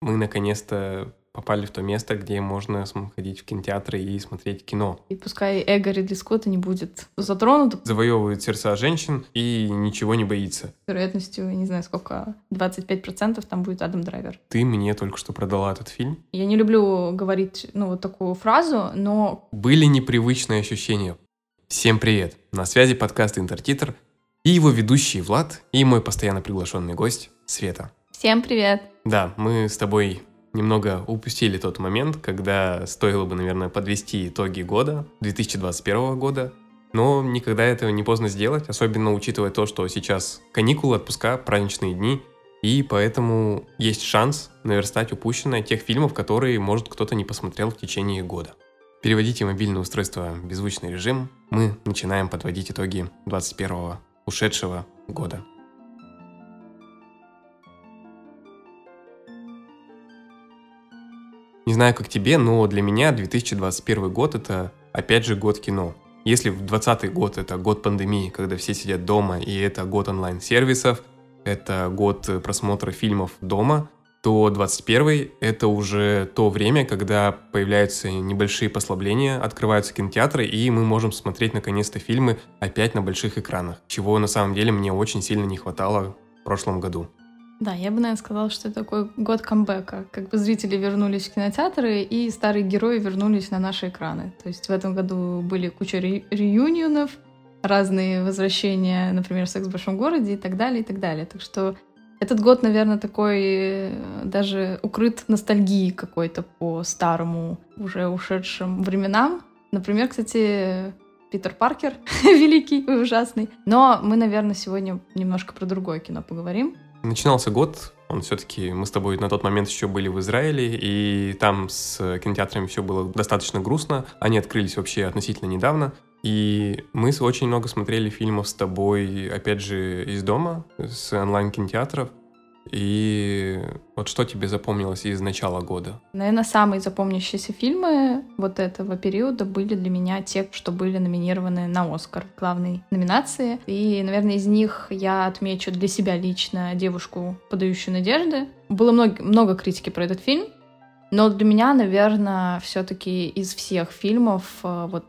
Мы наконец-то попали в то место, где можно ходить в кинотеатры и смотреть кино. И пускай эго Ридли Скотта не будет затронуто. Завоевывает сердца женщин и ничего не боится. С вероятностью, не знаю сколько, 25% там будет Адам Драйвер. Ты мне только что продала этот фильм. Я не люблю говорить, ну, вот такую фразу, но... Были непривычные ощущения. Всем привет! На связи подкаст «Интертитр» и его ведущий Влад, и мой постоянно приглашенный гость Света. Всем привет! Да, мы с тобой немного упустили тот момент, когда стоило бы, наверное, подвести итоги года, 2021 года, но никогда этого не поздно сделать, особенно учитывая то, что сейчас каникулы, отпуска, праздничные дни, и поэтому есть шанс наверстать упущенное тех фильмов, которые, может, кто-то не посмотрел в течение года. Переводите мобильное устройство в беззвучный режим. Мы начинаем подводить итоги 21 ушедшего года. Не знаю, как тебе, но для меня 2021 год — это, опять же, год кино. Если в 2020 год — это год пандемии, когда все сидят дома, и это год онлайн-сервисов, это год просмотра фильмов дома, то 21 это уже то время, когда появляются небольшие послабления, открываются кинотеатры, и мы можем смотреть наконец-то фильмы опять на больших экранах, чего на самом деле мне очень сильно не хватало в прошлом году. Да, я бы, наверное, сказала, что это такой год камбэка. Как бы зрители вернулись в кинотеатры, и старые герои вернулись на наши экраны. То есть в этом году были куча ре- реюнионов, разные возвращения, например, «Секс в большом городе» и так далее, и так далее. Так что этот год, наверное, такой э, даже укрыт ностальгией какой-то по старому, уже ушедшим временам. Например, кстати, Питер Паркер, великий и ужасный. Но мы, наверное, сегодня немножко про другое кино поговорим. Начинался год, он все-таки, мы с тобой на тот момент еще были в Израиле, и там с кинотеатрами все было достаточно грустно. Они открылись вообще относительно недавно. И мы очень много смотрели фильмов с тобой, опять же, из дома, с онлайн-кинотеатров. И вот что тебе запомнилось из начала года? Наверное, самые запомнящиеся фильмы вот этого периода были для меня те, что были номинированы на Оскар в главной номинации. И, наверное, из них я отмечу для себя лично «Девушку, подающую надежды». Было много, много критики про этот фильм, но для меня, наверное, все-таки из всех фильмов э, вот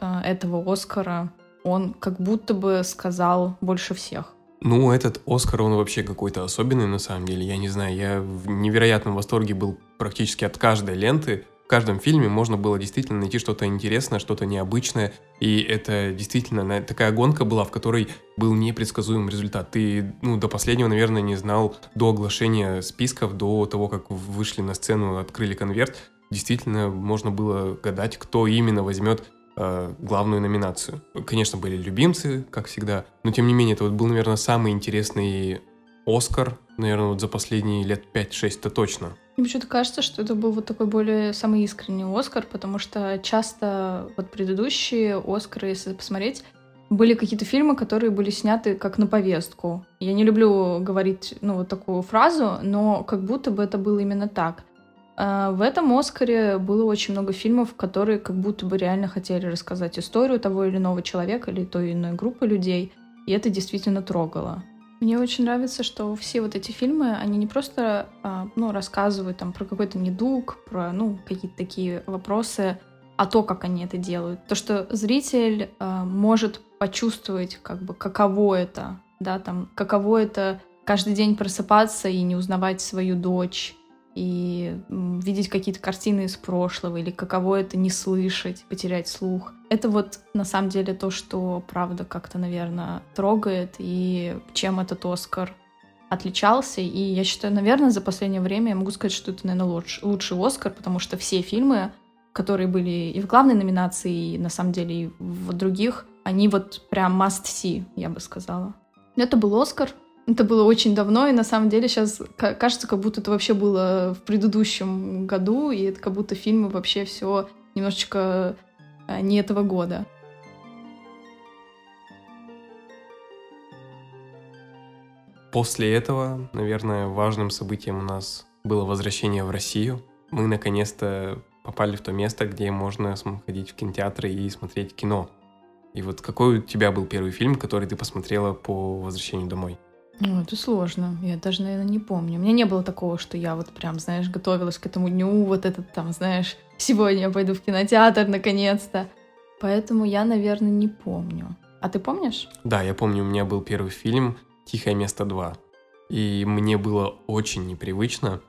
э, этого Оскара он как будто бы сказал больше всех. Ну, этот Оскар, он вообще какой-то особенный на самом деле. Я не знаю, я в невероятном восторге был практически от каждой ленты. В каждом фильме можно было действительно найти что-то интересное, что-то необычное. И это действительно такая гонка была, в которой был непредсказуем результат. Ты ну, до последнего, наверное, не знал до оглашения списков, до того, как вышли на сцену, открыли конверт. Действительно, можно было гадать, кто именно возьмет э, главную номинацию. Конечно, были любимцы, как всегда, но тем не менее, это вот был, наверное, самый интересный Оскар, наверное, вот за последние лет 5-6-то точно. Мне почему-то кажется, что это был вот такой более самый искренний Оскар, потому что часто вот предыдущие Оскары, если посмотреть, были какие-то фильмы, которые были сняты как на повестку. Я не люблю говорить, ну, вот такую фразу, но как будто бы это было именно так. А, в этом Оскаре было очень много фильмов, которые как будто бы реально хотели рассказать историю того или иного человека или той или иной группы людей, и это действительно трогало. Мне очень нравится, что все вот эти фильмы, они не просто а, ну, рассказывают там, про какой-то недуг, про ну, какие-то такие вопросы, а то, как они это делают. То, что зритель а, может почувствовать, как бы, каково это, да, там, каково это каждый день просыпаться и не узнавать свою дочь, и видеть какие-то картины из прошлого, или каково это не слышать, потерять слух. Это вот на самом деле то, что правда как-то, наверное, трогает, и чем этот Оскар отличался. И я считаю, наверное, за последнее время я могу сказать, что это, наверное, лучший, лучший Оскар, потому что все фильмы, которые были и в главной номинации, и на самом деле и в других, они вот прям must see, я бы сказала. Это был Оскар, это было очень давно, и на самом деле сейчас кажется, как будто это вообще было в предыдущем году, и это как будто фильмы вообще все немножечко а, не этого года. После этого, наверное, важным событием у нас было возвращение в Россию. Мы наконец-то попали в то место, где можно ходить в кинотеатры и смотреть кино. И вот какой у тебя был первый фильм, который ты посмотрела по возвращению домой? Ну, это сложно. Я даже, наверное, не помню. У меня не было такого, что я вот прям, знаешь, готовилась к этому дню, вот этот там, знаешь, сегодня я пойду в кинотеатр наконец-то. Поэтому я, наверное, не помню. А ты помнишь? Да, я помню, у меня был первый фильм «Тихое место 2». И мне было очень непривычно,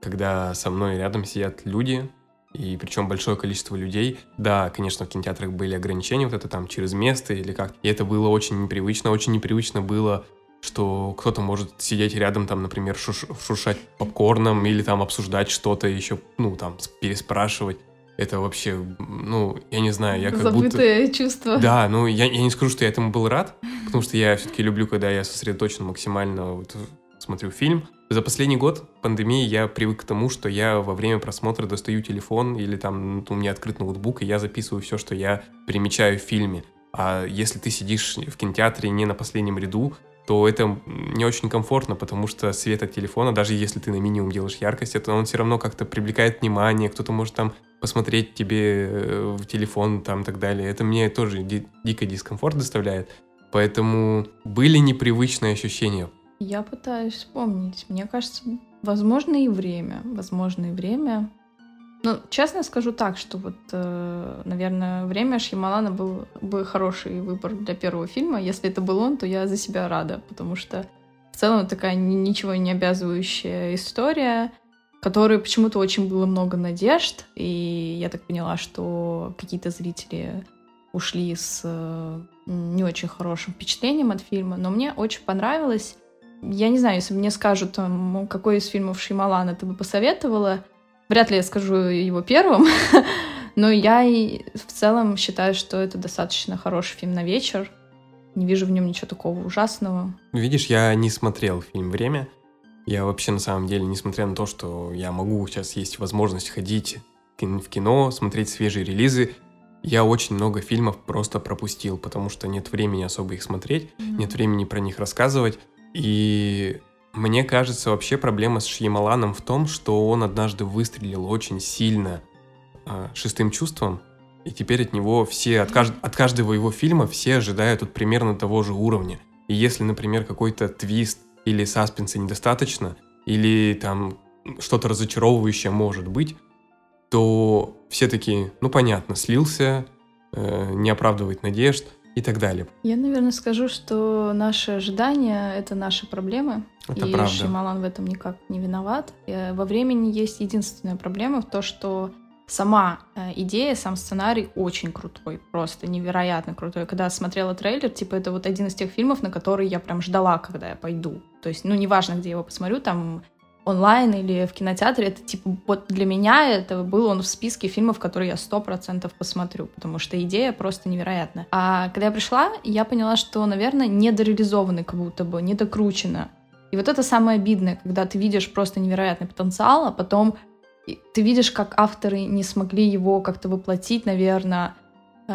когда со мной рядом сидят люди, и причем большое количество людей. Да, конечно, в кинотеатрах были ограничения, вот это там через место или как. И это было очень непривычно. Очень непривычно было, что кто-то может сидеть рядом, там, например, шуш шуршать попкорном или там обсуждать что-то еще, ну, там, переспрашивать. Это вообще, ну, я не знаю, я как Забытое будто... чувство. Да, ну, я, я не скажу, что я этому был рад, потому что я все-таки люблю, когда я сосредоточен максимально, вот, смотрю фильм, за последний год пандемии я привык к тому, что я во время просмотра достаю телефон или там у меня открыт ноутбук, и я записываю все, что я примечаю в фильме. А если ты сидишь в кинотеатре не на последнем ряду, то это не очень комфортно, потому что свет от телефона, даже если ты на минимум делаешь яркость, это он все равно как-то привлекает внимание, кто-то может там посмотреть тебе э, в телефон там и так далее. Это мне тоже ди- дико дискомфорт доставляет. Поэтому были непривычные ощущения. Я пытаюсь вспомнить. Мне кажется, возможно и время. Возможно и время. Ну, честно скажу так, что вот, э, наверное, время Шьямалана был бы хороший выбор для первого фильма. Если это был он, то я за себя рада, потому что в целом такая ничего не обязывающая история, которой почему-то очень было много надежд, и я так поняла, что какие-то зрители ушли с э, не очень хорошим впечатлением от фильма, но мне очень понравилось. Я не знаю, если мне скажут, какой из фильмов Шималана ты бы посоветовала, вряд ли я скажу его первым, но я в целом считаю, что это достаточно хороший фильм на вечер. Не вижу в нем ничего такого ужасного. Видишь, я не смотрел фильм «Время». Я вообще, на самом деле, несмотря на то, что я могу сейчас есть возможность ходить в кино, смотреть свежие релизы, я очень много фильмов просто пропустил, потому что нет времени особо их смотреть, mm-hmm. нет времени про них рассказывать. И мне кажется, вообще проблема с Шьямаланом в том, что он однажды выстрелил очень сильно э, шестым чувством, и теперь от него все, от, кажд, от каждого его фильма все ожидают вот примерно того же уровня. И если, например, какой-то твист или саспенса недостаточно, или там что-то разочаровывающее может быть, то все такие, ну понятно, слился, э, не оправдывает надежд – и так далее. Я, наверное, скажу, что наши ожидания — это наши проблемы. Это и правда. Шималан в этом никак не виноват. Э, во времени есть единственная проблема в том, что сама э, идея, сам сценарий очень крутой, просто невероятно крутой. Когда смотрела трейлер, типа это вот один из тех фильмов, на который я прям ждала, когда я пойду. То есть, ну, неважно, где я его посмотрю, там онлайн или в кинотеатре, это типа вот для меня это был он в списке фильмов, которые я сто процентов посмотрю, потому что идея просто невероятная. А когда я пришла, я поняла, что, наверное, недореализованы как будто бы, недокручено. И вот это самое обидное, когда ты видишь просто невероятный потенциал, а потом ты видишь, как авторы не смогли его как-то воплотить, наверное,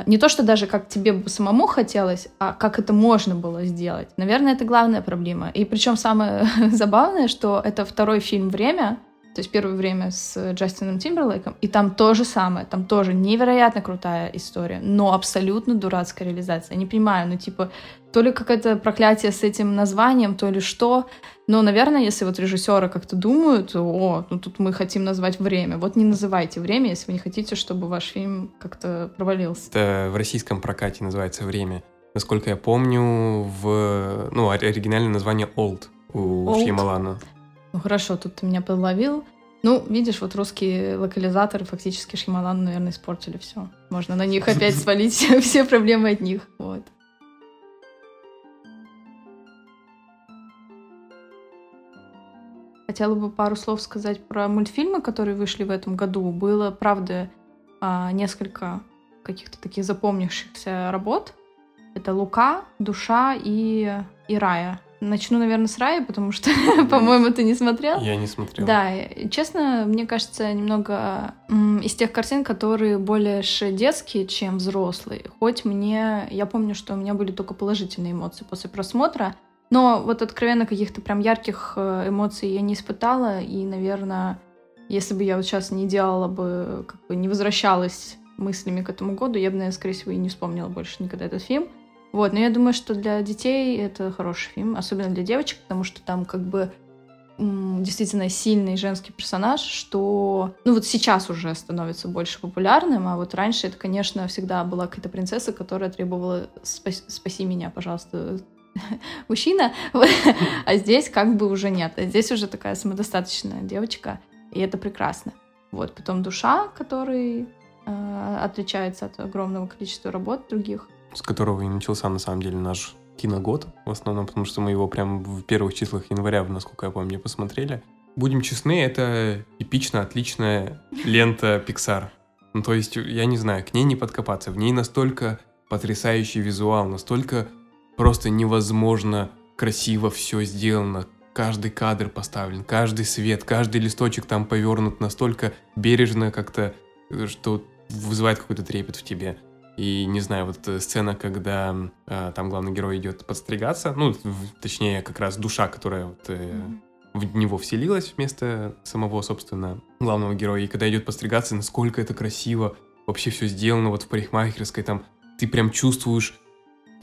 не то, что даже как тебе бы самому хотелось, а как это можно было сделать. Наверное, это главная проблема. И причем самое забавное, что это второй фильм «Время», то есть первое время с Джастином Тимберлейком, и там то же самое, там тоже невероятно крутая история, но абсолютно дурацкая реализация. Я не понимаю, ну типа, то ли какое-то проклятие с этим названием, то ли что, но, наверное, если вот режиссеры как-то думают, о, ну тут мы хотим назвать время, вот не называйте время, если вы не хотите, чтобы ваш фильм как-то провалился. Это в российском прокате называется «Время». Насколько я помню, в, ну, оригинальное название «Old» у Old? Шьямалана. Ну хорошо, тут ты меня подловил. Ну, видишь, вот русские локализаторы фактически Шьямалану, наверное, испортили все. Можно на них опять свалить все проблемы от них. Вот. Хотела бы пару слов сказать про мультфильмы, которые вышли в этом году. Было, правда, а, несколько каких-то таких запомнившихся работ. Это «Лука», «Душа» и, и. Начну, наверное, с Раи, потому что, по-моему, ты не смотрел. Я не смотрел. Да, честно, мне кажется, немного из тех картин, которые более детские, чем взрослые. Хоть мне, я помню, что у меня были только положительные эмоции после просмотра, но вот откровенно каких-то прям ярких э, эмоций я не испытала, и, наверное, если бы я вот сейчас не делала бы, как бы не возвращалась мыслями к этому году, я бы, наверное, скорее всего, и не вспомнила больше никогда этот фильм. Вот, но я думаю, что для детей это хороший фильм, особенно для девочек, потому что там как бы действительно сильный женский персонаж, что, ну вот сейчас уже становится больше популярным, а вот раньше это, конечно, всегда была какая-то принцесса, которая требовала «спаси, спаси меня, пожалуйста, мужчина», а здесь как бы уже нет, а здесь уже такая самодостаточная девочка, и это прекрасно. Вот, потом душа, который э, отличается от огромного количества работ других. С которого и начался, на самом деле, наш киногод, в основном, потому что мы его прям в первых числах января, насколько я помню, посмотрели. Будем честны, это эпично отличная лента Pixar. Ну, то есть, я не знаю, к ней не подкопаться. В ней настолько потрясающий визуал, настолько просто невозможно красиво все сделано. Каждый кадр поставлен, каждый свет, каждый листочек там повернут настолько бережно как-то, э, что вызывает какой-то трепет в тебе. И, не знаю, вот сцена, когда э, там главный герой идет подстригаться, ну, в, точнее, как раз душа, которая вот, э, в него вселилась вместо самого, собственно, главного героя. И когда идет подстригаться, насколько это красиво, вообще все сделано вот в парикмахерской, там, ты прям чувствуешь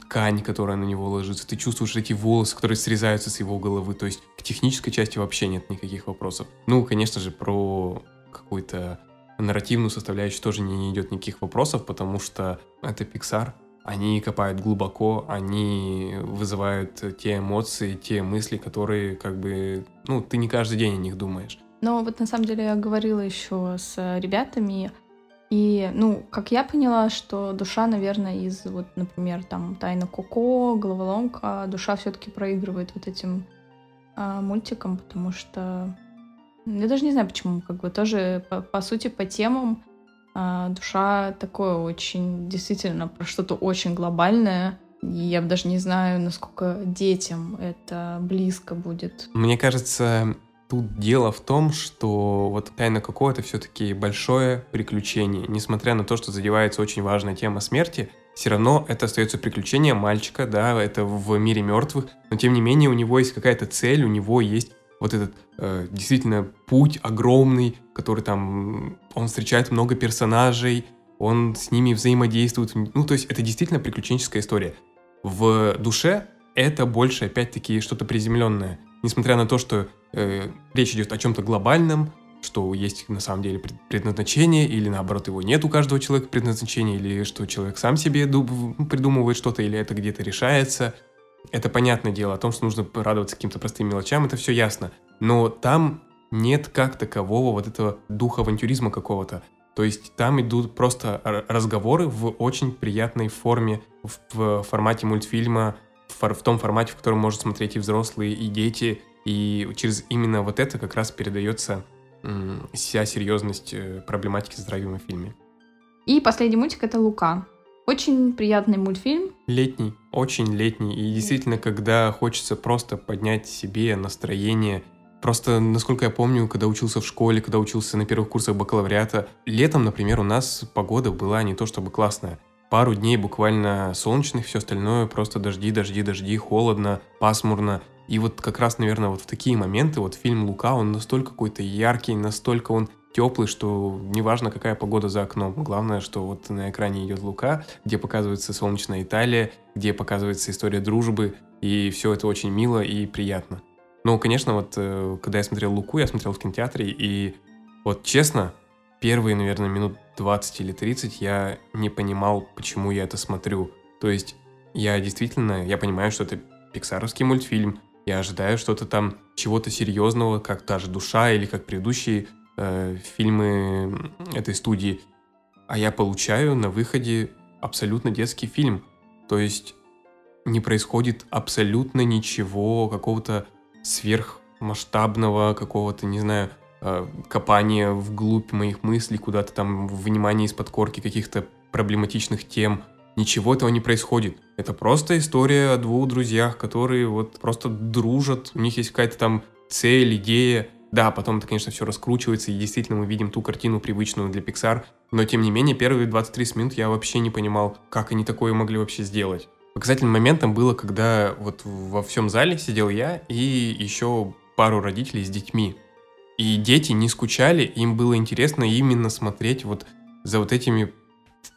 ткань, которая на него ложится, ты чувствуешь эти волосы, которые срезаются с его головы, то есть к технической части вообще нет никаких вопросов. Ну, конечно же, про какой-то нарративную составляющую тоже не, идет никаких вопросов, потому что это Pixar. Они копают глубоко, они вызывают те эмоции, те мысли, которые как бы, ну, ты не каждый день о них думаешь. Но вот на самом деле я говорила еще с ребятами, и, ну, как я поняла, что душа, наверное, из, вот, например, там, Тайна Коко, Головоломка, душа все-таки проигрывает вот этим а, мультикам, потому что я даже не знаю, почему. Как бы тоже, по, по сути, по темам а, душа такое очень, действительно, про что-то очень глобальное. И я даже не знаю, насколько детям это близко будет. Мне кажется, тут дело в том, что вот «Тайна Коко» — это все-таки большое приключение. Несмотря на то, что задевается очень важная тема смерти, все равно это остается приключение мальчика, да, это в мире мертвых, но тем не менее у него есть какая-то цель, у него есть вот этот э, действительно путь огромный, который там, он встречает много персонажей, он с ними взаимодействует. Ну, то есть это действительно приключенческая история. В душе это больше, опять-таки, что-то приземленное. Несмотря на то, что э, речь идет о чем-то глобальном, что есть на самом деле предназначение, или наоборот его нет у каждого человека предназначения, или что человек сам себе придумывает что-то, или это где-то решается – это понятное дело, о том, что нужно радоваться каким-то простым мелочам, это все ясно. Но там нет как такового вот этого духа авантюризма какого-то. То есть там идут просто разговоры в очень приятной форме, в формате мультфильма, в том формате, в котором может смотреть и взрослые, и дети. И через именно вот это как раз передается вся серьезность э, проблематики здоровья в фильме. И последний мультик это Лука. Очень приятный мультфильм. Летний, очень летний. И действительно, когда хочется просто поднять себе настроение, Просто, насколько я помню, когда учился в школе, когда учился на первых курсах бакалавриата, летом, например, у нас погода была не то чтобы классная. Пару дней буквально солнечных, все остальное просто дожди, дожди, дожди, холодно, пасмурно. И вот как раз, наверное, вот в такие моменты вот фильм «Лука», он настолько какой-то яркий, настолько он теплый, что неважно, какая погода за окном. Главное, что вот на экране идет Лука, где показывается солнечная Италия, где показывается история дружбы, и все это очень мило и приятно. Ну, конечно, вот э, когда я смотрел Луку, я смотрел в кинотеатре, и вот честно, первые, наверное, минут 20 или 30 я не понимал, почему я это смотрю. То есть я действительно, я понимаю, что это пиксаровский мультфильм, я ожидаю что-то там, чего-то серьезного, как та же душа или как предыдущие э, фильмы этой студии, а я получаю на выходе абсолютно детский фильм. То есть не происходит абсолютно ничего, какого-то сверхмасштабного, какого-то, не знаю, э, копания вглубь моих мыслей, куда-то там внимание из-под корки каких-то проблематичных тем. Ничего этого не происходит. Это просто история о двух друзьях, которые вот просто дружат, у них есть какая-то там цель, идея, да, потом это, конечно, все раскручивается, и действительно мы видим ту картину, привычную для Pixar, но тем не менее, первые 20-30 минут я вообще не понимал, как они такое могли вообще сделать. Показательным моментом было, когда вот во всем зале сидел я и еще пару родителей с детьми. И дети не скучали, им было интересно именно смотреть вот за вот этими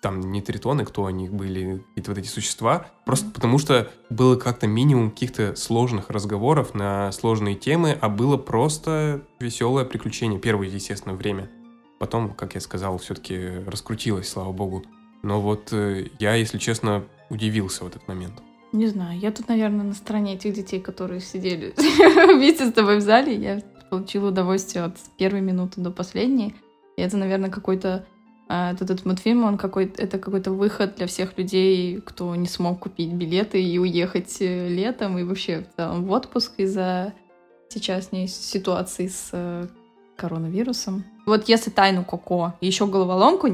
там не тритоны, кто они были, какие-то вот эти существа, просто потому что было как-то минимум каких-то сложных разговоров на сложные темы, а было просто веселое приключение. Первое, естественно, время. Потом, как я сказал, все-таки раскрутилось, слава богу. Но вот э, я, если честно, удивился в этот момент. Не знаю, я тут, наверное, на стороне этих детей, которые сидели вместе с тобой в зале. Я получила удовольствие от первой минуты до последней. И это, наверное, какой-то этот, этот мультфильм, он какой это какой-то выход для всех людей, кто не смог купить билеты и уехать э, летом и вообще целом в отпуск из-за сейчасшней ситуации с э, коронавирусом. Вот если тайну Коко и еще головоломку,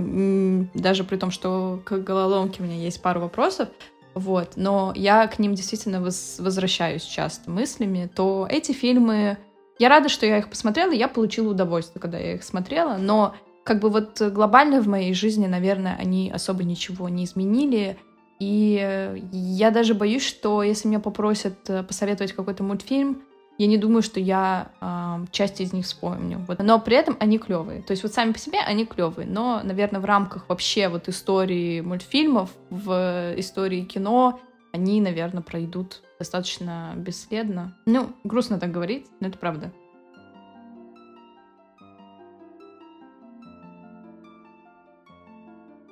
даже при том, что к головоломке у меня есть пару вопросов, вот, но я к ним действительно возвращаюсь часто мыслями, то эти фильмы... Я рада, что я их посмотрела, я получила удовольствие, когда я их смотрела, но как бы вот глобально в моей жизни, наверное, они особо ничего не изменили, и я даже боюсь, что если меня попросят э, посоветовать какой-то мультфильм, я не думаю, что я э, часть из них вспомню. Вот. Но при этом они клевые. То есть вот сами по себе они клевые. Но, наверное, в рамках вообще вот истории мультфильмов, в истории кино, они, наверное, пройдут достаточно бесследно. Ну, грустно так говорить, но это правда.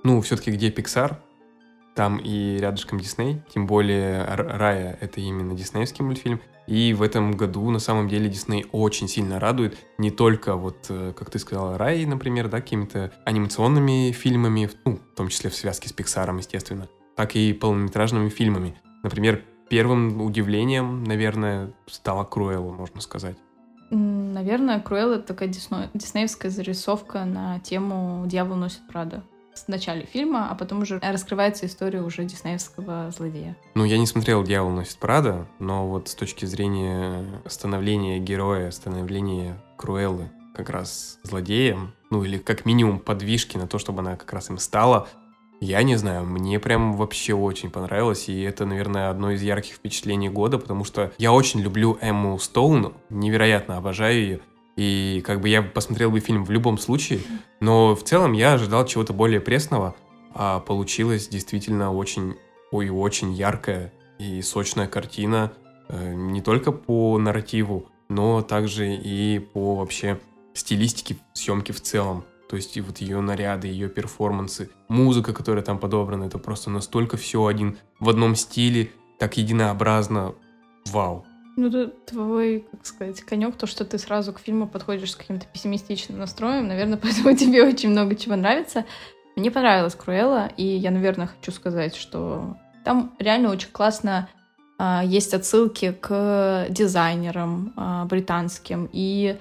Ну, все-таки где Pixar, там и рядышком Дисней, тем более Рая — это именно диснеевский мультфильм, и в этом году на самом деле Дисней очень сильно радует не только вот, э, как ты сказала, Рай, например, да, какими-то анимационными фильмами, ну, в том числе в связке с Пиксаром, естественно, так и полнометражными фильмами. Например, первым удивлением, наверное, стала Круэлла, можно сказать. Наверное, Круэлла — это такая диснеевская зарисовка на тему «Дьявол носит Прада» в начале фильма, а потом уже раскрывается история уже диснеевского злодея. Ну, я не смотрел «Дьявол носит Прада», но вот с точки зрения становления героя, становления Круэллы как раз злодеем, ну или как минимум подвижки на то, чтобы она как раз им стала, я не знаю, мне прям вообще очень понравилось, и это, наверное, одно из ярких впечатлений года, потому что я очень люблю Эмму Стоун, невероятно обожаю ее, и как бы я посмотрел бы фильм в любом случае, но в целом я ожидал чего-то более пресного, а получилась действительно очень, ой, очень яркая и сочная картина, э, не только по нарративу, но также и по вообще стилистике съемки в целом. То есть и вот ее наряды, ее перформансы, музыка, которая там подобрана, это просто настолько все один в одном стиле, так единообразно. Вау. Ну, твой, как сказать, конек, то, что ты сразу к фильму подходишь с каким-то пессимистичным настроем. Наверное, поэтому тебе очень много чего нравится. Мне понравилась Круэлла, и я, наверное, хочу сказать, что там реально очень классно а, есть отсылки к дизайнерам а, британским. И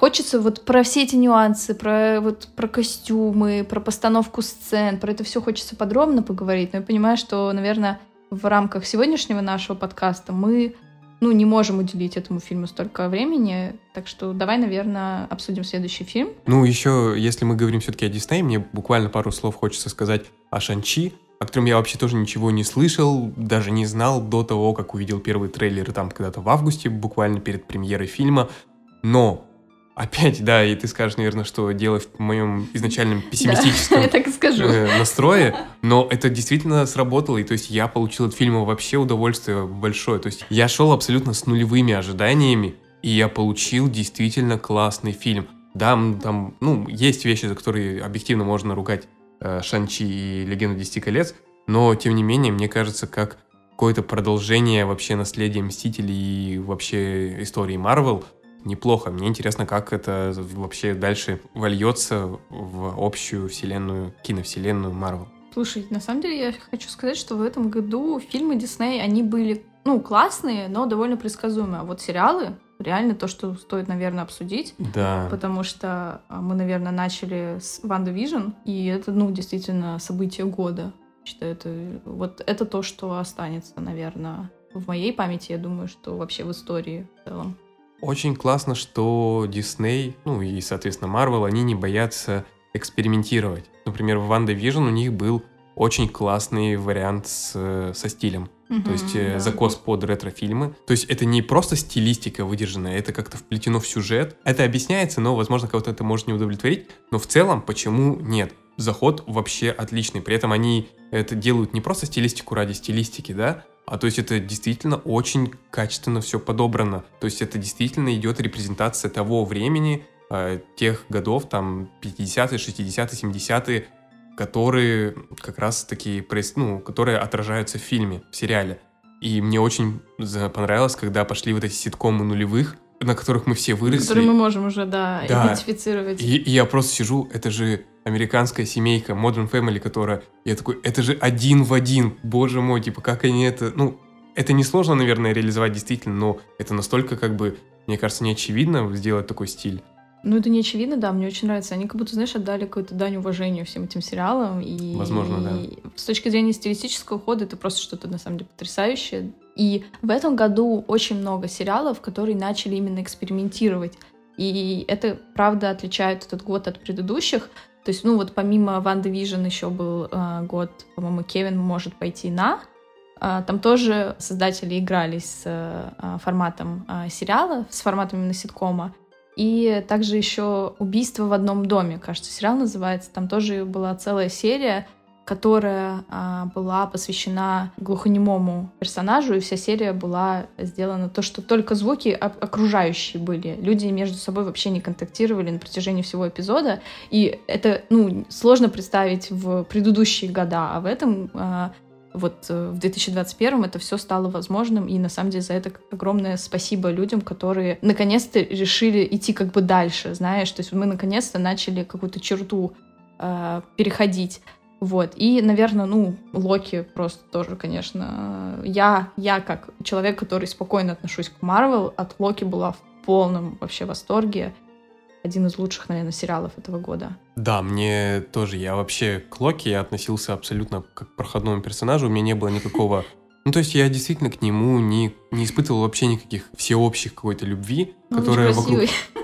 хочется вот про все эти нюансы, про, вот, про костюмы, про постановку сцен, про это все хочется подробно поговорить. Но я понимаю, что, наверное, в рамках сегодняшнего нашего подкаста мы ну, не можем уделить этому фильму столько времени, так что давай, наверное, обсудим следующий фильм. Ну, еще, если мы говорим все-таки о Дисней, мне буквально пару слов хочется сказать о Шанчи, о котором я вообще тоже ничего не слышал, даже не знал до того, как увидел первый трейлер там когда-то в августе, буквально перед премьерой фильма. Но Опять, да, и ты скажешь, наверное, что дело в моем изначальном пессимистическом э, настрое, но это действительно сработало, и то есть я получил от фильма вообще удовольствие большое. То есть я шел абсолютно с нулевыми ожиданиями, и я получил действительно классный фильм. Да, там, ну, есть вещи, за которые объективно можно ругать э, Шанчи и Легенду Десяти колец, но, тем не менее, мне кажется, как какое-то продолжение вообще наследия Мстителей и вообще истории Марвел — неплохо. Мне интересно, как это вообще дальше вольется в общую вселенную, киновселенную Марвел. Слушай, на самом деле я хочу сказать, что в этом году фильмы Дисней, они были, ну, классные, но довольно предсказуемые. А вот сериалы, реально то, что стоит, наверное, обсудить. Да. Потому что а, мы, наверное, начали с WandaVision, и это, ну, действительно событие года. Считаю, это вот это то, что останется, наверное, в моей памяти, я думаю, что вообще в истории в целом. Очень классно, что Дисней, ну и, соответственно, Марвел, они не боятся экспериментировать. Например, в Ванда Vision у них был очень классный вариант с, со стилем. то есть э, да. закос под ретро-фильмы. То есть это не просто стилистика выдержанная, это как-то вплетено в сюжет. Это объясняется, но, возможно, кого-то это может не удовлетворить. Но в целом, почему нет? Заход вообще отличный. При этом они это делают не просто стилистику ради стилистики, да, а то есть это действительно очень качественно все подобрано. То есть это действительно идет репрезентация того времени, э, тех годов, там, 50-е, 60-е, 70-е, которые как раз таки, ну, которые отражаются в фильме, в сериале. И мне очень понравилось, когда пошли вот эти ситкомы нулевых, на которых мы все выросли. Которые мы можем уже, да, Да. идентифицировать. И, и я просто сижу, это же американская семейка, Modern Family, которая... Я такой, это же один в один, боже мой, типа, как они это... Ну, это несложно, наверное, реализовать действительно, но это настолько, как бы, мне кажется, неочевидно сделать такой стиль. Ну, это не очевидно, да, мне очень нравится. Они как будто, знаешь, отдали какую-то дань уважению всем этим сериалам. И, Возможно, да. и с точки зрения стилистического хода это просто что-то, на самом деле, потрясающее. И в этом году очень много сериалов, которые начали именно экспериментировать. И это, правда, отличает этот год от предыдущих. То есть, ну вот помимо Ван Division еще был э, год, по-моему, Кевин может пойти на. Э, там тоже создатели игрались с э, форматом э, сериала, с форматом именно ситкома. И также еще «Убийство в одном доме», кажется, сериал называется. Там тоже была целая серия, которая а, была посвящена глухонемому персонажу, и вся серия была сделана то, что только звуки окружающие были. Люди между собой вообще не контактировали на протяжении всего эпизода, и это, ну, сложно представить в предыдущие года, а в этом а, вот э, в 2021 это все стало возможным, и на самом деле за это огромное спасибо людям, которые наконец-то решили идти как бы дальше, знаешь, то есть мы наконец-то начали какую-то черту э, переходить. Вот. И, наверное, ну, Локи просто тоже, конечно. Я, я как человек, который спокойно отношусь к Марвел, от Локи была в полном вообще восторге один из лучших, наверное, сериалов этого года. Да, мне тоже. Я вообще к Локи я относился абсолютно как к проходному персонажу. У меня не было никакого... Ну, то есть я действительно к нему не, не испытывал вообще никаких всеобщих какой-то любви, Ну, которая он же вокруг...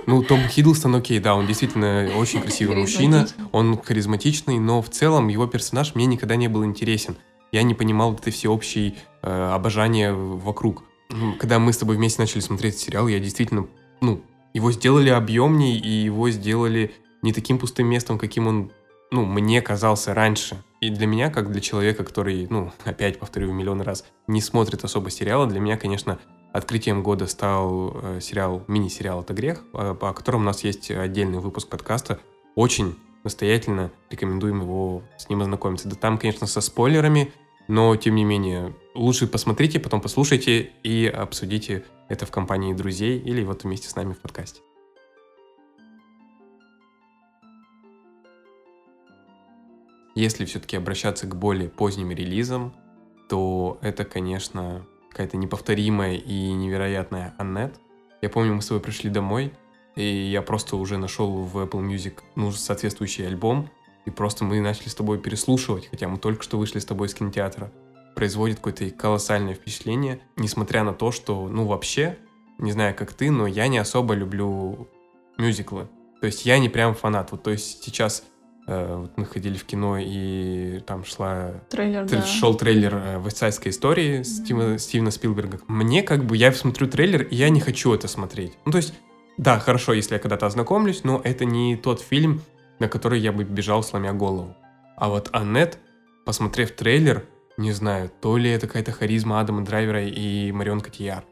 Ну, Том Хиддлстон, окей, да, он действительно очень красивый мужчина, он харизматичный, но в целом его персонаж мне никогда не был интересен. Я не понимал этой всеобщей э, обожания вокруг. Ну, Когда мы с тобой вместе начали смотреть сериал, я действительно, ну, его сделали объемней, и его сделали не таким пустым местом, каким он, ну, мне казался раньше. И для меня, как для человека, который, ну, опять повторю миллион раз, не смотрит особо сериалы, для меня, конечно, открытием года стал э, сериал, мини-сериал «Это грех», э, о котором у нас есть отдельный выпуск подкаста. Очень настоятельно рекомендуем его с ним ознакомиться. Да там, конечно, со спойлерами, но, тем не менее, лучше посмотрите, потом послушайте и обсудите это в компании друзей или вот вместе с нами в подкасте. Если все-таки обращаться к более поздним релизам, то это, конечно, какая-то неповторимая и невероятная Аннет. Я помню, мы с тобой пришли домой, и я просто уже нашел в Apple Music ну, соответствующий альбом, и просто мы начали с тобой переслушивать, хотя мы только что вышли с тобой из кинотеатра. Производит какое-то колоссальное впечатление, несмотря на то, что, ну, вообще, не знаю, как ты, но я не особо люблю мюзиклы. То есть я не прям фанат. Вот, то есть сейчас вот мы ходили в кино, и там шла Трейлер, Тр- да. шел трейлер э, «Вестсайдской истории» Стива- Стивена Спилберга. Мне как бы, я смотрю трейлер, и я не хочу это смотреть. Ну, то есть, да, хорошо, если я когда-то ознакомлюсь, но это не тот фильм, на который я бы бежал, сломя голову. А вот Аннет, посмотрев трейлер, не знаю, то ли это какая-то харизма Адама Драйвера и Марион Котияр,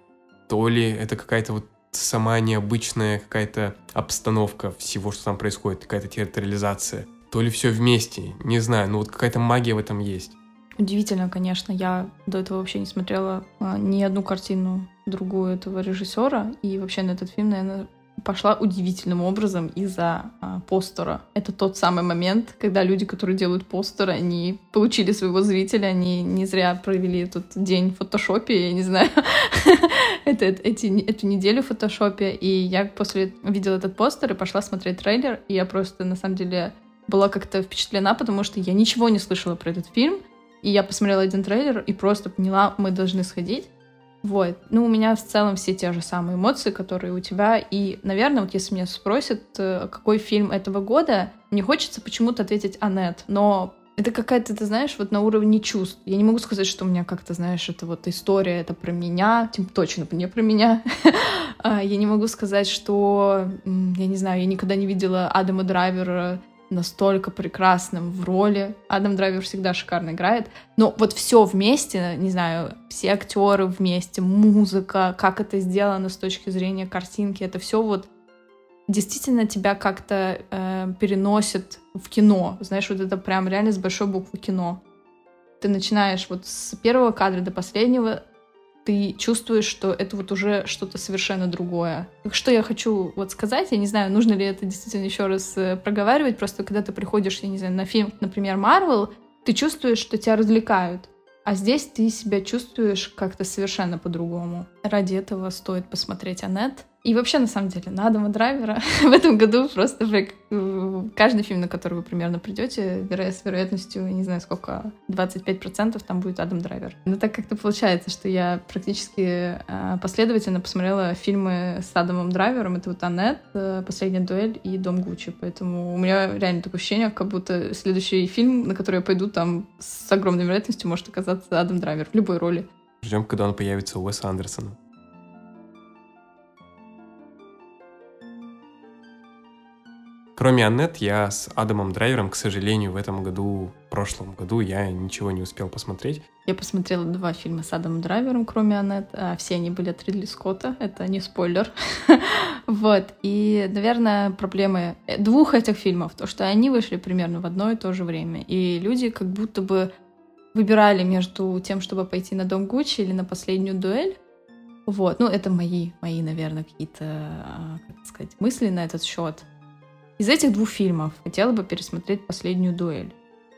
то ли это какая-то вот сама необычная какая-то обстановка всего, что там происходит, какая-то театрализация, то ли все вместе, не знаю, ну вот какая-то магия в этом есть. Удивительно, конечно. Я до этого вообще не смотрела а, ни одну картину другую этого режиссера. И вообще на этот фильм, наверное, пошла удивительным образом из-за а, постера. Это тот самый момент, когда люди, которые делают постеры, они получили своего зрителя, они не зря провели этот день в фотошопе, я не знаю, эту неделю в фотошопе. И я после видела этот постер и пошла смотреть трейлер, и я просто, на самом деле, была как-то впечатлена, потому что я ничего не слышала про этот фильм. И я посмотрела один трейлер и просто поняла, мы должны сходить. Вот. Ну, у меня в целом все те же самые эмоции, которые у тебя. И, наверное, вот если меня спросят, э, какой фильм этого года, мне хочется почему-то ответить Аннет. Но Это какая-то, ты знаешь, вот на уровне чувств. Я не могу сказать, что у меня как-то, знаешь, это вот история, это про меня, тем точно не про меня. А, я не могу сказать, что, я не знаю, я никогда не видела Адама Драйвера настолько прекрасным в роли. Адам Драйвер всегда шикарно играет. Но вот все вместе, не знаю, все актеры вместе, музыка, как это сделано с точки зрения картинки, это все вот действительно тебя как-то э, переносит в кино. Знаешь, вот это прям реально с большой буквы кино. Ты начинаешь вот с первого кадра до последнего ты чувствуешь, что это вот уже что-то совершенно другое. Что я хочу вот сказать, я не знаю, нужно ли это действительно еще раз э, проговаривать, просто когда ты приходишь, я не знаю, на фильм, например, Марвел, ты чувствуешь, что тебя развлекают. А здесь ты себя чувствуешь как-то совершенно по-другому. Ради этого стоит посмотреть Аннет. И вообще, на самом деле, на Адама Драйвера в этом году просто каждый фильм, на который вы примерно придете, с вероятностью, не знаю сколько, 25% там будет Адам Драйвер. Но так как-то получается, что я практически а, последовательно посмотрела фильмы с Адамом Драйвером. Это вот Аннет, э, Последняя дуэль и Дом Гуччи. Поэтому у меня реально такое ощущение, как будто следующий фильм, на который я пойду, там с огромной вероятностью может оказаться Адам Драйвер в любой роли. Ждем, когда он появится у Уэса Андерсона. Кроме Аннет, я с Адамом Драйвером, к сожалению, в этом году, в прошлом году, я ничего не успел посмотреть. Я посмотрела два фильма с Адамом Драйвером, кроме Аннет. А все они были от Ридли Скотта, это не спойлер. вот, и, наверное, проблемы двух этих фильмов, то, что они вышли примерно в одно и то же время. И люди как будто бы выбирали между тем, чтобы пойти на Дом Гуччи или на последнюю дуэль. Вот, ну, это мои, мои, наверное, какие-то, а, как сказать, мысли на этот счет. Из этих двух фильмов хотела бы пересмотреть «Последнюю дуэль»,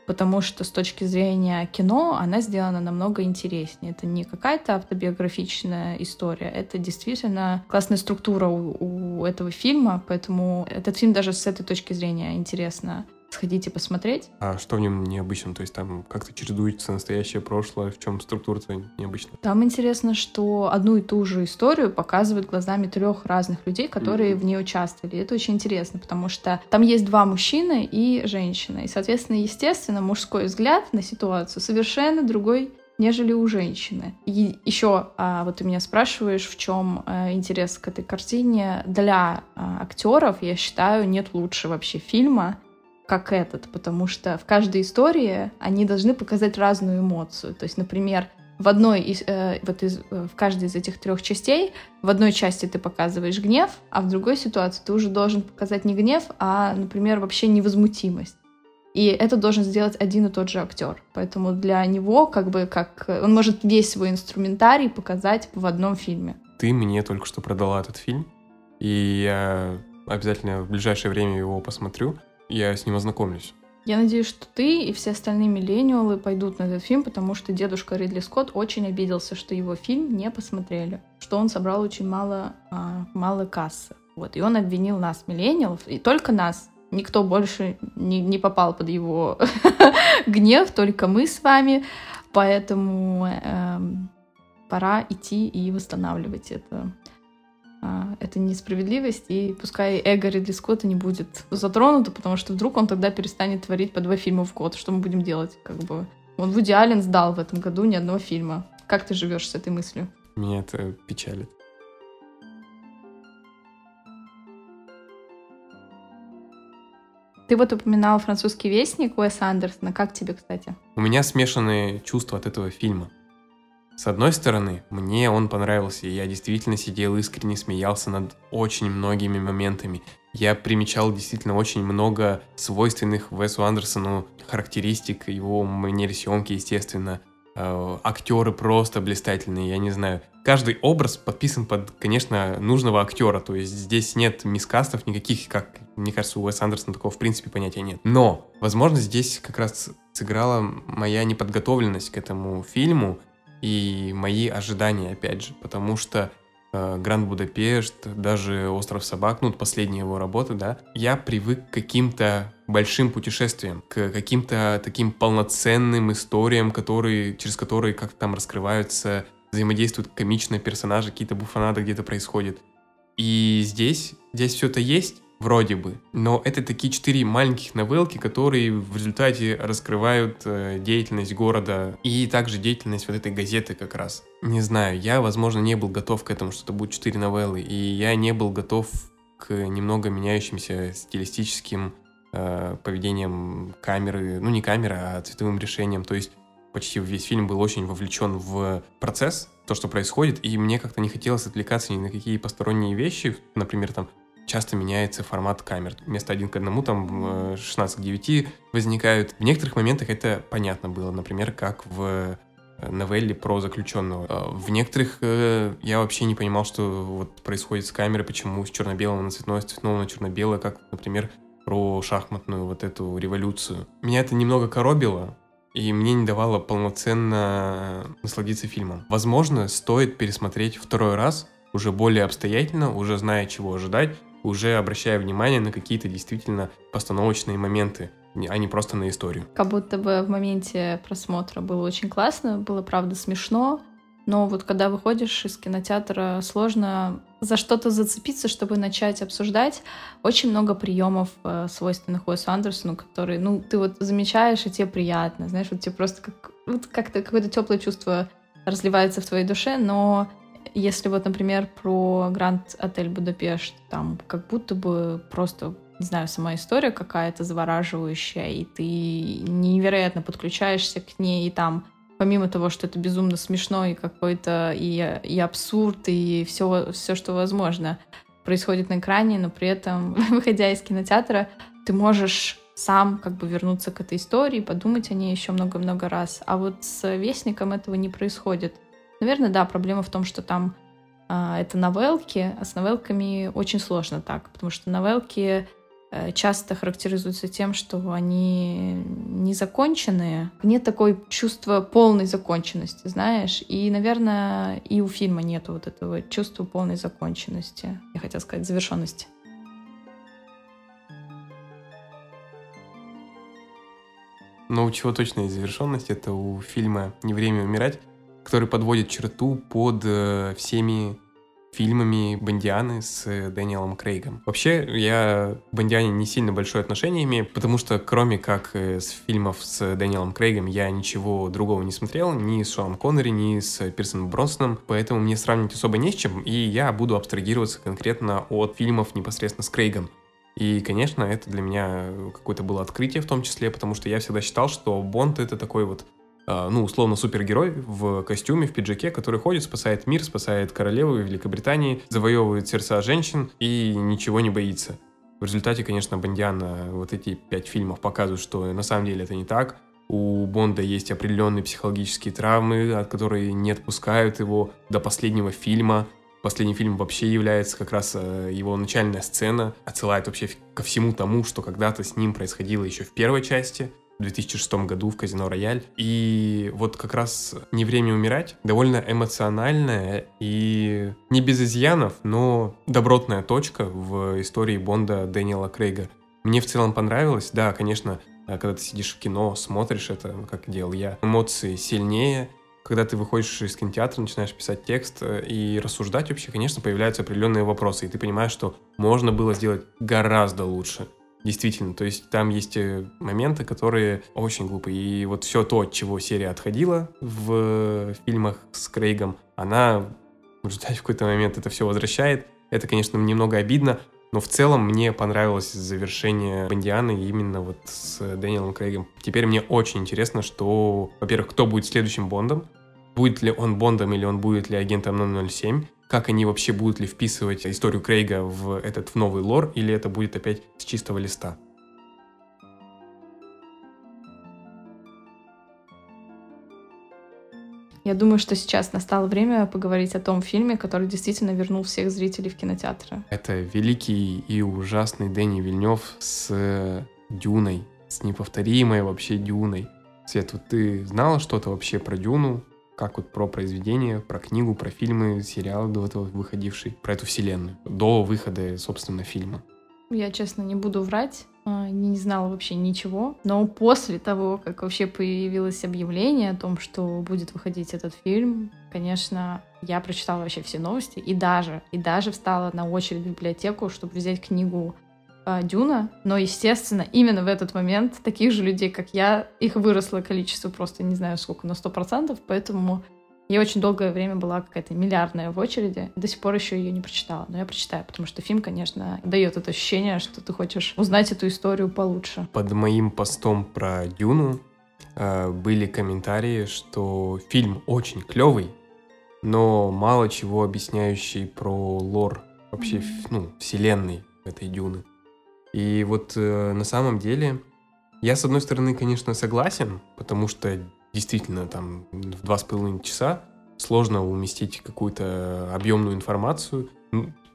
потому что с точки зрения кино она сделана намного интереснее. Это не какая-то автобиографичная история, это действительно классная структура у, у этого фильма, поэтому этот фильм даже с этой точки зрения интересно сходите посмотреть. А что в нем необычно? То есть там как-то чередуется настоящее прошлое, в чем структура-то необычна? Там интересно, что одну и ту же историю показывают глазами трех разных людей, которые mm-hmm. в ней участвовали. Это очень интересно, потому что там есть два мужчины и женщина. И, соответственно, естественно, мужской взгляд на ситуацию совершенно другой нежели у женщины. И еще, а, вот ты меня спрашиваешь, в чем а, интерес к этой картине. Для а, актеров, я считаю, нет лучше вообще фильма, как этот, потому что в каждой истории они должны показать разную эмоцию. То есть, например, в одной из, э, вот из, э, в каждой из этих трех частей, в одной части ты показываешь гнев, а в другой ситуации ты уже должен показать не гнев, а, например, вообще невозмутимость. И это должен сделать один и тот же актер. Поэтому для него, как бы, как он может весь свой инструментарий показать в одном фильме. Ты мне только что продала этот фильм, и я обязательно в ближайшее время его посмотрю я с ним ознакомлюсь. Я надеюсь, что ты и все остальные миллениалы пойдут на этот фильм, потому что дедушка Ридли Скотт очень обиделся, что его фильм не посмотрели, что он собрал очень мало, а, мало кассы. Вот, и он обвинил нас, миллениалов, и только нас. Никто больше не, не попал под его гнев, только мы с вами. Поэтому э, пора идти и восстанавливать это это несправедливость, и пускай эго Ридли Скотта не будет затронуто, потому что вдруг он тогда перестанет творить по два фильма в год. Что мы будем делать? Как бы он Вуди Аллен сдал в этом году ни одного фильма. Как ты живешь с этой мыслью? Меня это печалит. Ты вот упоминал французский вестник Уэса Андерсона. Как тебе, кстати? У меня смешанные чувства от этого фильма. С одной стороны, мне он понравился, и я действительно сидел искренне смеялся над очень многими моментами. Я примечал действительно очень много свойственных Весу Андерсону характеристик, его манере съемки, естественно. Э, актеры просто блистательные, я не знаю. Каждый образ подписан под, конечно, нужного актера, то есть здесь нет мискастов никаких, как, мне кажется, у Уэса Андерсона такого в принципе понятия нет. Но, возможно, здесь как раз сыграла моя неподготовленность к этому фильму, и мои ожидания, опять же, потому что э, Гранд Будапешт, даже Остров собак, ну, последняя его работа, да, я привык к каким-то большим путешествиям, к каким-то таким полноценным историям, которые, через которые как там раскрываются, взаимодействуют комичные персонажи, какие-то буфанады где-то происходят. И здесь, здесь все это есть, Вроде бы. Но это такие четыре маленьких новелки, которые в результате раскрывают э, деятельность города и также деятельность вот этой газеты как раз. Не знаю, я, возможно, не был готов к этому, что это будет четыре новеллы, и я не был готов к немного меняющимся стилистическим э, поведением камеры, ну не камеры, а цветовым решением. То есть почти весь фильм был очень вовлечен в процесс, то, что происходит, и мне как-то не хотелось отвлекаться ни на какие посторонние вещи, например, там часто меняется формат камер. Вместо один к одному там 16 к 9 возникают. В некоторых моментах это понятно было, например, как в э, новелле про заключенного. Э, в некоторых э, я вообще не понимал, что вот происходит с камерой, почему с черно-белого на цветное, с цветного на черно-белое, как, например, про шахматную вот эту революцию. Меня это немного коробило, и мне не давало полноценно насладиться фильмом. Возможно, стоит пересмотреть второй раз, уже более обстоятельно, уже зная, чего ожидать, уже обращая внимание на какие-то действительно постановочные моменты, а не просто на историю. Как будто бы в моменте просмотра было очень классно, было правда смешно, но вот когда выходишь из кинотеатра, сложно за что-то зацепиться, чтобы начать обсуждать. Очень много приемов, э, свойственных Уэсу Андерсону, которые, ну, ты вот замечаешь, и тебе приятно, знаешь, вот тебе просто как, вот как-то какое-то теплое чувство разливается в твоей душе, но если вот, например, про Гранд Отель Будапешт, там как будто бы просто, не знаю, сама история какая-то завораживающая, и ты невероятно подключаешься к ней, и там помимо того, что это безумно смешно и какой-то и, и абсурд, и все, все, что возможно происходит на экране, но при этом, выходя из кинотеатра, ты можешь сам как бы вернуться к этой истории, подумать о ней еще много-много раз. А вот с Вестником этого не происходит. Наверное, да, проблема в том, что там а, это новелки, а с новелками очень сложно так, потому что новелки э, часто характеризуются тем, что они незаконченные. Нет такой чувства полной законченности, знаешь. И, наверное, и у фильма нет вот этого чувства полной законченности. Я хотела сказать завершенности. Но у чего точно есть завершенность, это у фильма «Не время умирать», который подводит черту под э, всеми фильмами Бондианы с э, Дэниелом Крейгом. Вообще, я к Бондиане не сильно большое отношение имею, потому что кроме как э, с фильмов с Дэниелом Крейгом я ничего другого не смотрел, ни с Шоном Коннери, ни с Пирсоном Бронсоном, поэтому мне сравнивать особо не с чем, и я буду абстрагироваться конкретно от фильмов непосредственно с Крейгом. И, конечно, это для меня какое-то было открытие в том числе, потому что я всегда считал, что Бонд это такой вот ну, условно, супергерой в костюме, в пиджаке, который ходит, спасает мир, спасает королеву Великобритании, завоевывает сердца женщин и ничего не боится. В результате, конечно, Бондиана вот эти пять фильмов показывают, что на самом деле это не так. У Бонда есть определенные психологические травмы, от которых не отпускают его до последнего фильма. Последний фильм вообще является как раз э, его начальная сцена, отсылает вообще ко всему тому, что когда-то с ним происходило еще в первой части в 2006 году в казино Рояль. И вот как раз «Не время умирать» довольно эмоциональная и не без изъянов, но добротная точка в истории Бонда Дэниела Крейга. Мне в целом понравилось. Да, конечно, когда ты сидишь в кино, смотришь это, как делал я, эмоции сильнее, когда ты выходишь из кинотеатра, начинаешь писать текст э, и рассуждать вообще, конечно, появляются определенные вопросы, и ты понимаешь, что можно было сделать гораздо лучше. Действительно, то есть там есть э, моменты, которые очень глупые. И вот все то, от чего серия отходила в фильмах с Крейгом, она в результате в какой-то момент это все возвращает. Это, конечно, немного обидно, но в целом мне понравилось завершение Бондианы именно вот с Дэниелом Крейгом. Теперь мне очень интересно, что, во-первых, кто будет следующим Бондом, будет ли он Бондом или он будет ли агентом 007, как они вообще будут ли вписывать историю Крейга в этот в новый лор, или это будет опять с чистого листа. Я думаю, что сейчас настало время поговорить о том фильме, который действительно вернул всех зрителей в кинотеатры. Это великий и ужасный Дэнни Вильнев с Дюной, с неповторимой вообще Дюной. Свет, вот ты знала что-то вообще про Дюну? Как вот про произведение, про книгу, про фильмы, сериалы до этого выходившие, про эту вселенную, до выхода, собственно, фильма. Я, честно, не буду врать, а, не знала вообще ничего. Но после того, как вообще появилось объявление о том, что будет выходить этот фильм, конечно, я прочитала вообще все новости и даже, и даже встала на очередь в библиотеку, чтобы взять книгу а, Дюна, но, естественно, именно в этот момент таких же людей, как я, их выросло количество просто не знаю сколько, на сто процентов, поэтому я очень долгое время была какая-то миллиардная в очереди. До сих пор еще ее не прочитала. Но я прочитаю, потому что фильм, конечно, дает это ощущение, что ты хочешь узнать эту историю получше. Под моим постом про Дюну э, были комментарии, что фильм очень клевый, но мало чего объясняющий про лор вообще, ну, вселенной этой Дюны. И вот э, на самом деле я, с одной стороны, конечно, согласен, потому что действительно там в два с половиной часа сложно уместить какую-то объемную информацию.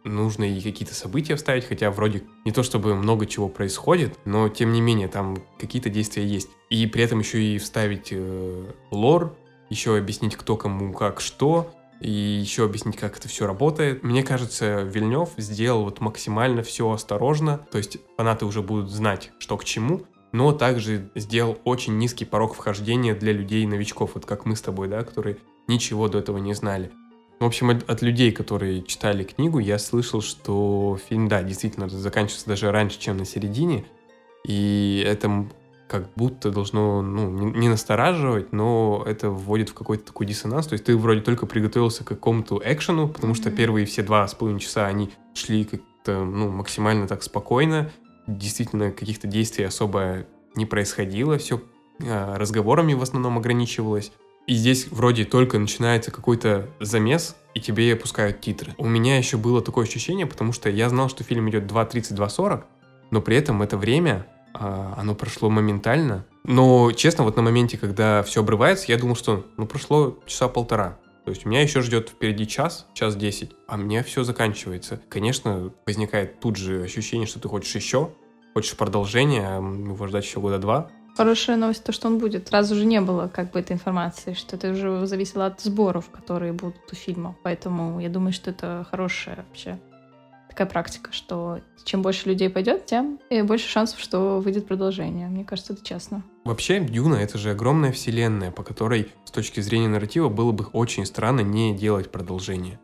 Нужно и какие-то события вставить, хотя вроде не то чтобы много чего происходит, но тем не менее там какие-то действия есть. И при этом еще и вставить э, лор, еще объяснить, кто кому как что, и еще объяснить, как это все работает. Мне кажется, Вильнев сделал вот максимально все осторожно, то есть фанаты уже будут знать, что к чему, но также сделал очень низкий порог вхождения для людей-новичков, вот как мы с тобой, да, которые ничего до этого не знали. В общем, от, людей, которые читали книгу, я слышал, что фильм, да, действительно заканчивается даже раньше, чем на середине, и это как будто должно, ну, не, настораживать, но это вводит в какой-то такой диссонанс. То есть ты вроде только приготовился к какому-то экшену, потому что первые все два с половиной часа они шли как-то, ну, максимально так спокойно, действительно каких-то действий особо не происходило, все а, разговорами в основном ограничивалось. И здесь вроде только начинается какой-то замес, и тебе опускают титры. У меня еще было такое ощущение, потому что я знал, что фильм идет 2.30-2.40, но при этом это время, оно прошло моментально. Но, честно, вот на моменте, когда все обрывается, я думал, что ну прошло часа полтора. То есть у меня еще ждет впереди час, час десять, а мне все заканчивается. Конечно, возникает тут же ощущение, что ты хочешь еще, хочешь продолжения, а его ждать еще года два. Хорошая новость то, что он будет. Сразу же не было как бы этой информации, что это уже зависело от сборов, которые будут у фильма. Поэтому я думаю, что это хорошая вообще такая практика, что чем больше людей пойдет, тем и больше шансов, что выйдет продолжение. Мне кажется, это честно. Вообще, Дюна — это же огромная вселенная, по которой с точки зрения нарратива было бы очень странно не делать продолжение.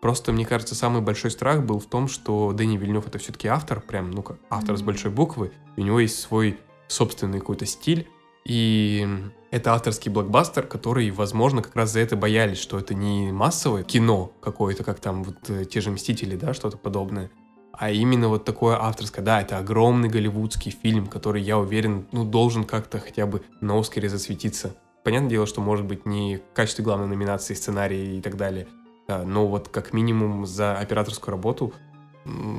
Просто, мне кажется, самый большой страх был в том, что Дэнни Вильнев это все-таки автор, прям, ну как автор mm-hmm. с большой буквы, и у него есть свой собственный какой-то стиль, и это авторский блокбастер, который, возможно, как раз за это боялись, что это не массовое кино какое-то, как там вот э, те же «Мстители», да, что-то подобное, а именно вот такое авторское. Да, это огромный голливудский фильм, который, я уверен, ну, должен как-то хотя бы на Оскаре засветиться. Понятное дело, что может быть не в качестве главной номинации сценария и так далее, да, но вот как минимум за операторскую работу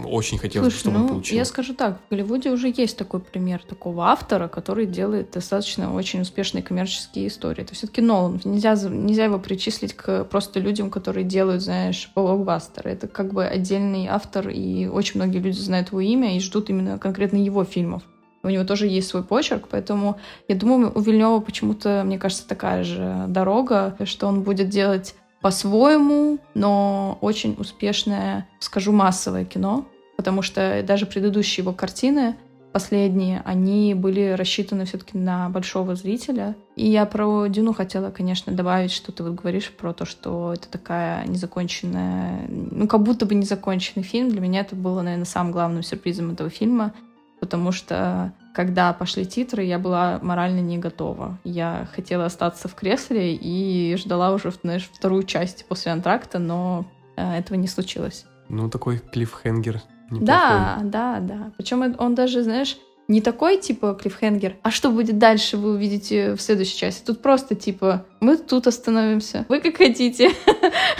очень хотелось, Слушай, чтобы ну, он получил. Я скажу так, в Голливуде уже есть такой пример такого автора, который делает достаточно очень успешные коммерческие истории. Это все-таки Нолан. Нельзя, нельзя его причислить к просто людям, которые делают, знаешь, блокбастеры. Это как бы отдельный автор, и очень многие люди знают его имя и ждут именно конкретно его фильмов. У него тоже есть свой почерк, поэтому я думаю, у Вильнева почему-то, мне кажется, такая же дорога, что он будет делать по-своему, но очень успешное, скажу, массовое кино, потому что даже предыдущие его картины, последние, они были рассчитаны все-таки на большого зрителя. И я про Дюну хотела, конечно, добавить, что ты вот говоришь про то, что это такая незаконченная, ну, как будто бы незаконченный фильм. Для меня это было, наверное, самым главным сюрпризом этого фильма, потому что когда пошли титры, я была морально не готова. Я хотела остаться в кресле и ждала уже, знаешь, вторую часть после антракта, но э, этого не случилось. Ну, такой клиффхенгер неплохой. Да, да, да. Причем он даже, знаешь, не такой, типа, клиффхенгер, а что будет дальше, вы увидите в следующей части. Тут просто, типа, мы тут остановимся, вы как хотите.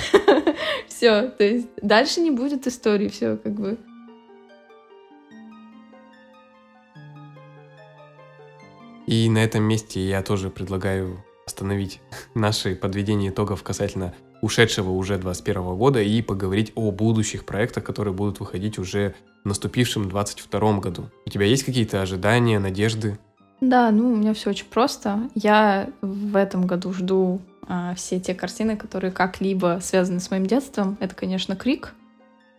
Все, то есть дальше не будет истории, все, как бы. И на этом месте я тоже предлагаю остановить наши подведения итогов касательно ушедшего уже 2021 года и поговорить о будущих проектах, которые будут выходить уже в наступившем 2022 году. У тебя есть какие-то ожидания, надежды? Да, ну у меня все очень просто. Я в этом году жду а, все те картины, которые как-либо связаны с моим детством. Это, конечно, Крик,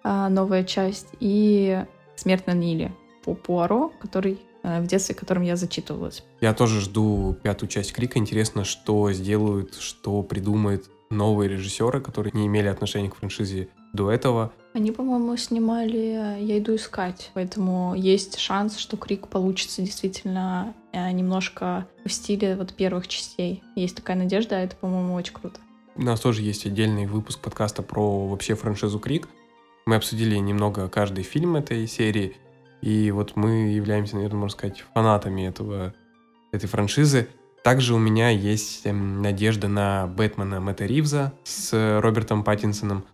а, новая часть, и Смерть на Ниле по Пуаро, который Э, в детстве, которым я зачитывалась. Я тоже жду пятую часть Крика. Интересно, что сделают, что придумают новые режиссеры, которые не имели отношения к франшизе до этого. Они, по-моему, снимали «Я иду искать», поэтому есть шанс, что Крик получится действительно э, немножко в стиле вот первых частей. Есть такая надежда, а это, по-моему, очень круто. У нас тоже есть отдельный выпуск подкаста про вообще франшизу Крик. Мы обсудили немного каждый фильм этой серии, и вот мы являемся, наверное, можно сказать, фанатами этого, этой франшизы. Также у меня есть эм, надежда на Бэтмена Мэтта Ривза с Робертом Паттинсоном.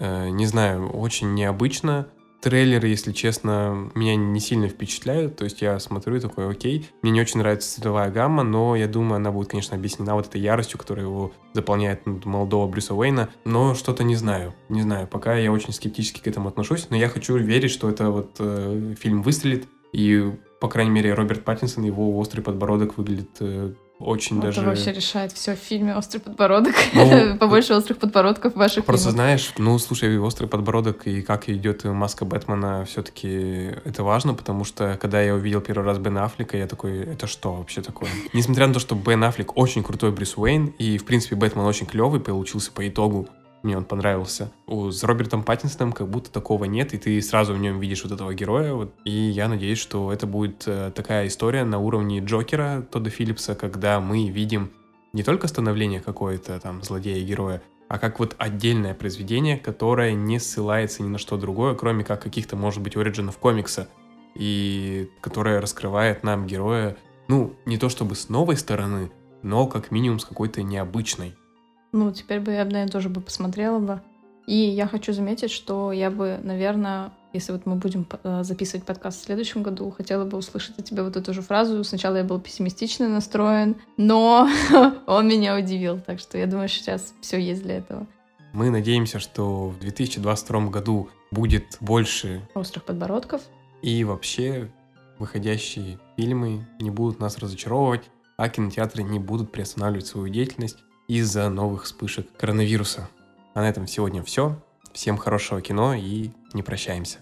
Э, не знаю, очень необычно. Трейлеры, если честно, меня не сильно впечатляют. То есть я смотрю такой, окей. Мне не очень нравится цветовая гамма, но я думаю, она будет, конечно, объяснена вот этой яростью, которая его заполняет молодого Брюса Уэйна. Но что-то не знаю. Не знаю. Пока я очень скептически к этому отношусь. Но я хочу верить, что это вот э, фильм выстрелит. И, по крайней мере, Роберт Паттинсон, его острый подбородок выглядит э, очень Это даже... вообще решает все в фильме «Острый подбородок». Ну, Побольше острых подбородков в ваших Просто фильмах. знаешь, ну, слушай, острый подбородок и как идет маска Бэтмена, все-таки это важно, потому что когда я увидел первый раз Бена Аффлека, я такой, это что вообще такое? Несмотря на то, что Бен Аффлек очень крутой Брюс Уэйн, и, в принципе, Бэтмен очень клевый получился по итогу, мне он понравился. У, с Робертом Паттинсоном как будто такого нет, и ты сразу в нем видишь вот этого героя. Вот. И я надеюсь, что это будет э, такая история на уровне Джокера Тодда Филлипса, когда мы видим не только становление какое-то там злодея-героя, а как вот отдельное произведение, которое не ссылается ни на что другое, кроме как каких-то, может быть, оригинов комикса, и которое раскрывает нам героя, ну, не то чтобы с новой стороны, но как минимум с какой-то необычной. Ну, теперь бы я, наверное, тоже бы посмотрела бы. И я хочу заметить, что я бы, наверное, если вот мы будем э, записывать подкаст в следующем году, хотела бы услышать от тебя вот эту же фразу. Сначала я был пессимистично настроен, но он меня удивил. Так что я думаю, что сейчас все есть для этого. Мы надеемся, что в 2022 году будет больше Острых подбородков. и вообще выходящие фильмы не будут нас разочаровывать, а кинотеатры не будут приостанавливать свою деятельность из-за новых вспышек коронавируса. А на этом сегодня все. Всем хорошего кино и не прощаемся.